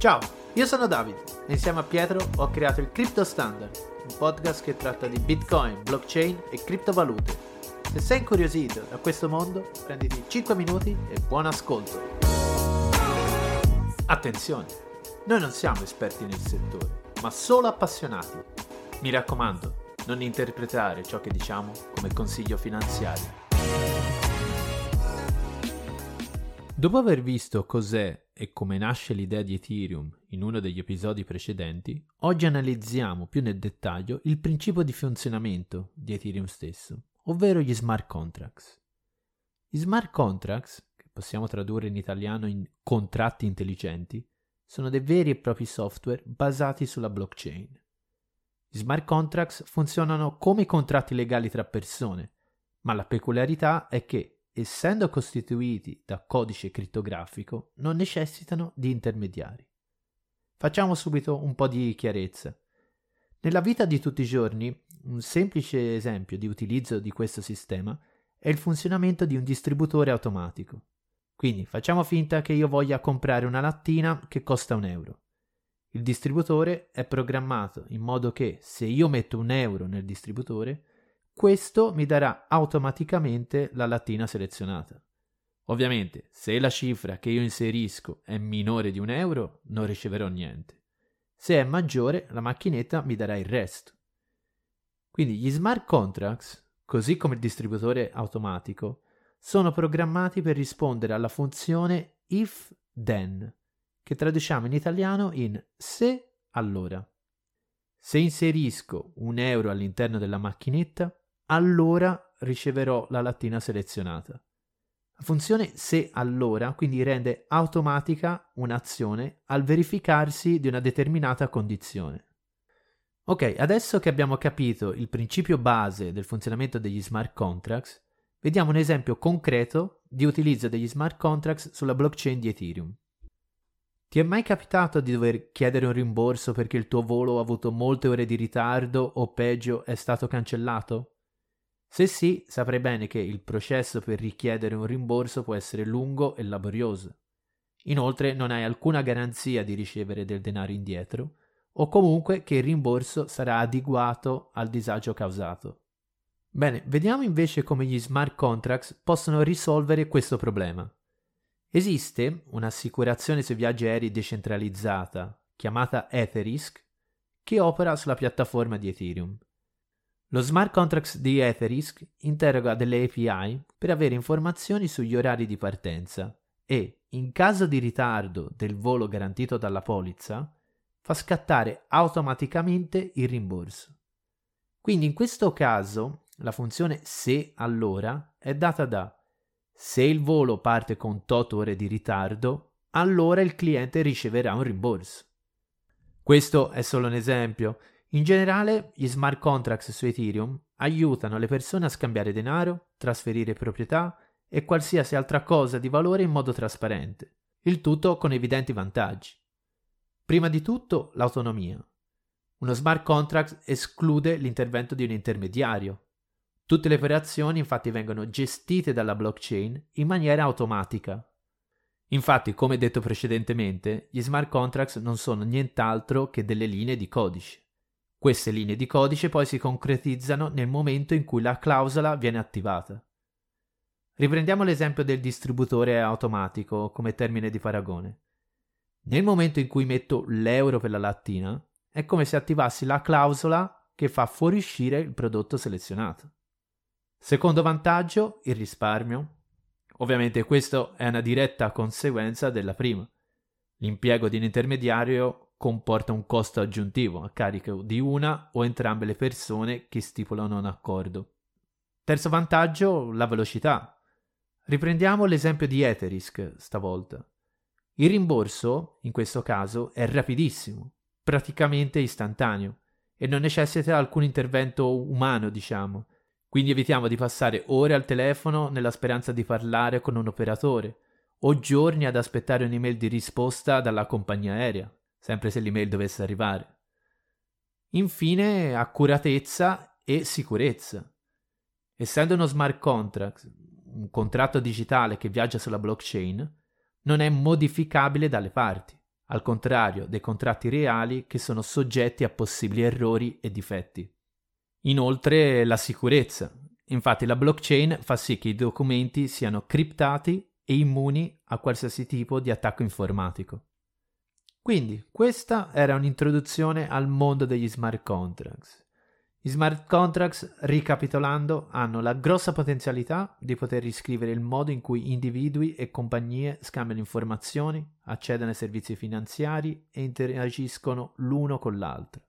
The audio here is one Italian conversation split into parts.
Ciao, io sono Davide e insieme a Pietro ho creato il Crypto Standard, un podcast che tratta di Bitcoin, blockchain e criptovalute. Se sei incuriosito da questo mondo, prenditi 5 minuti e buon ascolto. Attenzione, noi non siamo esperti nel settore, ma solo appassionati. Mi raccomando, non interpretare ciò che diciamo come consiglio finanziario. Dopo aver visto cos'è e come nasce l'idea di Ethereum in uno degli episodi precedenti, oggi analizziamo più nel dettaglio il principio di funzionamento di Ethereum stesso, ovvero gli smart contracts. Gli smart contracts, che possiamo tradurre in italiano in contratti intelligenti, sono dei veri e propri software basati sulla blockchain. Gli smart contracts funzionano come i contratti legali tra persone, ma la peculiarità è che essendo costituiti da codice crittografico, non necessitano di intermediari. Facciamo subito un po' di chiarezza. Nella vita di tutti i giorni, un semplice esempio di utilizzo di questo sistema è il funzionamento di un distributore automatico. Quindi facciamo finta che io voglia comprare una lattina che costa un euro. Il distributore è programmato in modo che se io metto un euro nel distributore, questo mi darà automaticamente la lattina selezionata. Ovviamente, se la cifra che io inserisco è minore di un euro, non riceverò niente. Se è maggiore, la macchinetta mi darà il resto. Quindi gli smart contracts, così come il distributore automatico, sono programmati per rispondere alla funzione if then, che traduciamo in italiano in se allora. Se inserisco un euro all'interno della macchinetta, allora riceverò la lattina selezionata. La funzione se allora quindi rende automatica un'azione al verificarsi di una determinata condizione. Ok, adesso che abbiamo capito il principio base del funzionamento degli smart contracts, vediamo un esempio concreto di utilizzo degli smart contracts sulla blockchain di Ethereum. Ti è mai capitato di dover chiedere un rimborso perché il tuo volo ha avuto molte ore di ritardo o peggio è stato cancellato? Se sì, saprai bene che il processo per richiedere un rimborso può essere lungo e laborioso. Inoltre non hai alcuna garanzia di ricevere del denaro indietro o comunque che il rimborso sarà adeguato al disagio causato. Bene, vediamo invece come gli smart contracts possono risolvere questo problema. Esiste un'assicurazione sui viaggi aerei decentralizzata chiamata Etherisk che opera sulla piattaforma di Ethereum. Lo smart contract di Etherisk interroga delle API per avere informazioni sugli orari di partenza e, in caso di ritardo del volo garantito dalla polizza, fa scattare automaticamente il rimborso. Quindi in questo caso la funzione se allora è data da se il volo parte con tot ore di ritardo, allora il cliente riceverà un rimborso. Questo è solo un esempio in generale, gli smart contracts su Ethereum aiutano le persone a scambiare denaro, trasferire proprietà e qualsiasi altra cosa di valore in modo trasparente, il tutto con evidenti vantaggi. Prima di tutto, l'autonomia. Uno smart contract esclude l'intervento di un intermediario. Tutte le operazioni infatti vengono gestite dalla blockchain in maniera automatica. Infatti, come detto precedentemente, gli smart contracts non sono nient'altro che delle linee di codice. Queste linee di codice poi si concretizzano nel momento in cui la clausola viene attivata. Riprendiamo l'esempio del distributore automatico come termine di paragone. Nel momento in cui metto l'euro per la lattina, è come se attivassi la clausola che fa fuoriuscire il prodotto selezionato. Secondo vantaggio, il risparmio. Ovviamente questo è una diretta conseguenza della prima. L'impiego di un intermediario comporta un costo aggiuntivo a carico di una o entrambe le persone che stipulano un accordo. Terzo vantaggio, la velocità. Riprendiamo l'esempio di Etherisk stavolta. Il rimborso, in questo caso, è rapidissimo, praticamente istantaneo, e non necessita alcun intervento umano, diciamo. Quindi evitiamo di passare ore al telefono nella speranza di parlare con un operatore, o giorni ad aspettare un'email di risposta dalla compagnia aerea sempre se l'email dovesse arrivare. Infine, accuratezza e sicurezza. Essendo uno smart contract, un contratto digitale che viaggia sulla blockchain, non è modificabile dalle parti, al contrario dei contratti reali che sono soggetti a possibili errori e difetti. Inoltre la sicurezza. Infatti la blockchain fa sì che i documenti siano criptati e immuni a qualsiasi tipo di attacco informatico. Quindi questa era un'introduzione al mondo degli smart contracts. I smart contracts, ricapitolando, hanno la grossa potenzialità di poter riscrivere il modo in cui individui e compagnie scambiano informazioni, accedono ai servizi finanziari e interagiscono l'uno con l'altro.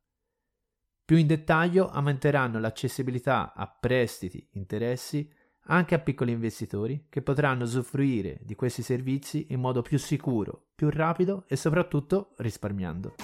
Più in dettaglio aumenteranno l'accessibilità a prestiti, interessi anche a piccoli investitori che potranno usufruire di questi servizi in modo più sicuro, più rapido e soprattutto risparmiando.